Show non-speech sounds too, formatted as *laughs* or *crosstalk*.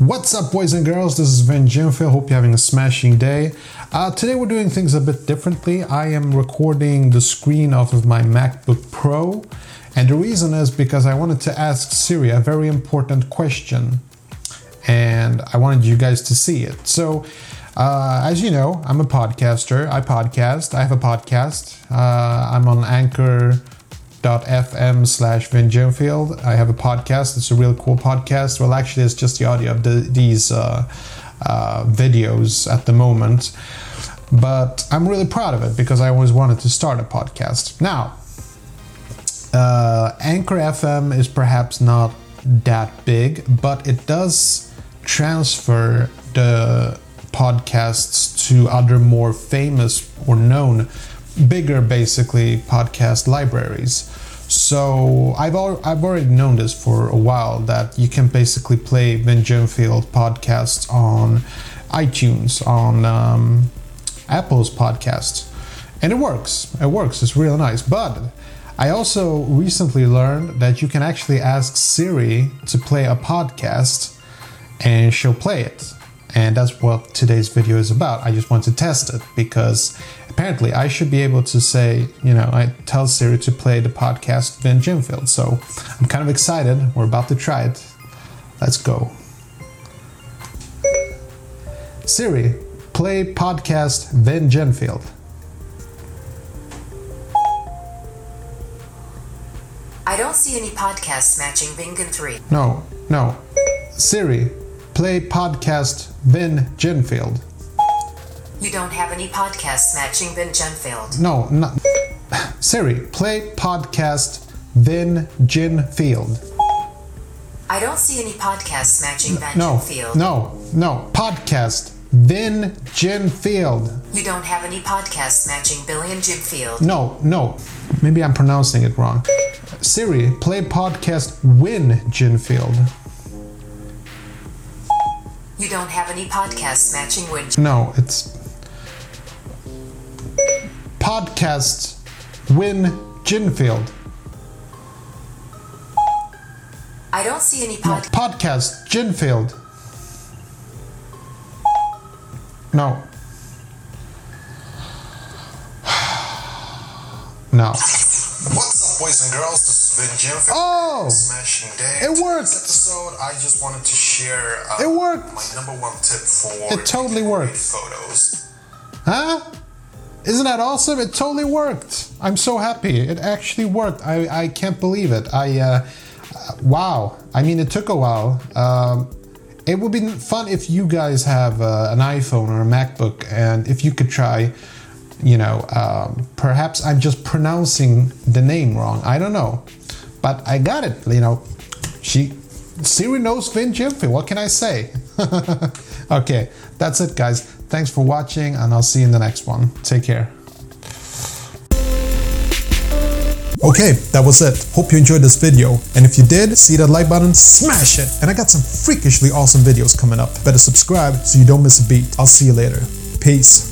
What's up, boys and girls? This is Vin Jimfield. Hope you're having a smashing day. Uh, today, we're doing things a bit differently. I am recording the screen off of my MacBook Pro, and the reason is because I wanted to ask Siri a very important question, and I wanted you guys to see it. So, uh, as you know, I'm a podcaster. I podcast. I have a podcast. Uh, I'm on Anchor fm slash Vin Jimfield. I have a podcast. It's a real cool podcast. Well, actually, it's just the audio of the, these uh, uh, videos at the moment. But I'm really proud of it because I always wanted to start a podcast. Now, uh, Anchor FM is perhaps not that big, but it does transfer the podcasts to other more famous or known bigger basically podcast libraries. So I've al- I've already known this for a while that you can basically play Vin Jimfield podcasts on iTunes on um, Apple's podcasts, and it works. It works. It's real nice. But I also recently learned that you can actually ask Siri to play a podcast, and she'll play it. And that's what today's video is about. I just want to test it because apparently I should be able to say, you know, I tell Siri to play the podcast Vin Jimfield. So I'm kind of excited. We're about to try it. Let's go. Siri, play podcast Vin Jimfield. I don't see any podcasts matching Bingen 3. No, no. Siri, play podcast Vin Jimfield. You don't have any podcasts matching Vin Genfield. No, not. Siri, play podcast Vin Jinfield. I don't see any podcasts matching Vin No, Genfield. no, no. Podcast Vin Jinfield. You don't have any podcasts matching Billy and Jimfield. No, no. Maybe I'm pronouncing it wrong. Siri, play podcast Win Jinfield. You don't have any podcasts matching Win. No, it's podcast Win Jinfield. I don't see any No, podcast Jinfield. No. *sighs* No. What's up, boys and girls? This is Vin Jimfield. Oh! Smashing day. It worked. Today's episode, I just wanted to share uh, It worked. my number one tip for It totally worked. photos. Huh? Isn't that awesome? It totally worked. I'm so happy. It actually worked. I, I can't believe it. I uh, wow. I mean, it took a while. Um, it would be fun if you guys have uh, an iPhone or a MacBook, and if you could try. You know, um, perhaps I'm just pronouncing the name wrong. I don't know, but I got it. You know, she Siri knows Vin Jimfield. What can I say? *laughs* okay, that's it, guys. Thanks for watching, and I'll see you in the next one. Take care. Okay, that was it. Hope you enjoyed this video. And if you did, see that like button, smash it. And I got some freakishly awesome videos coming up. Better subscribe so you don't miss a beat. I'll see you later. Peace.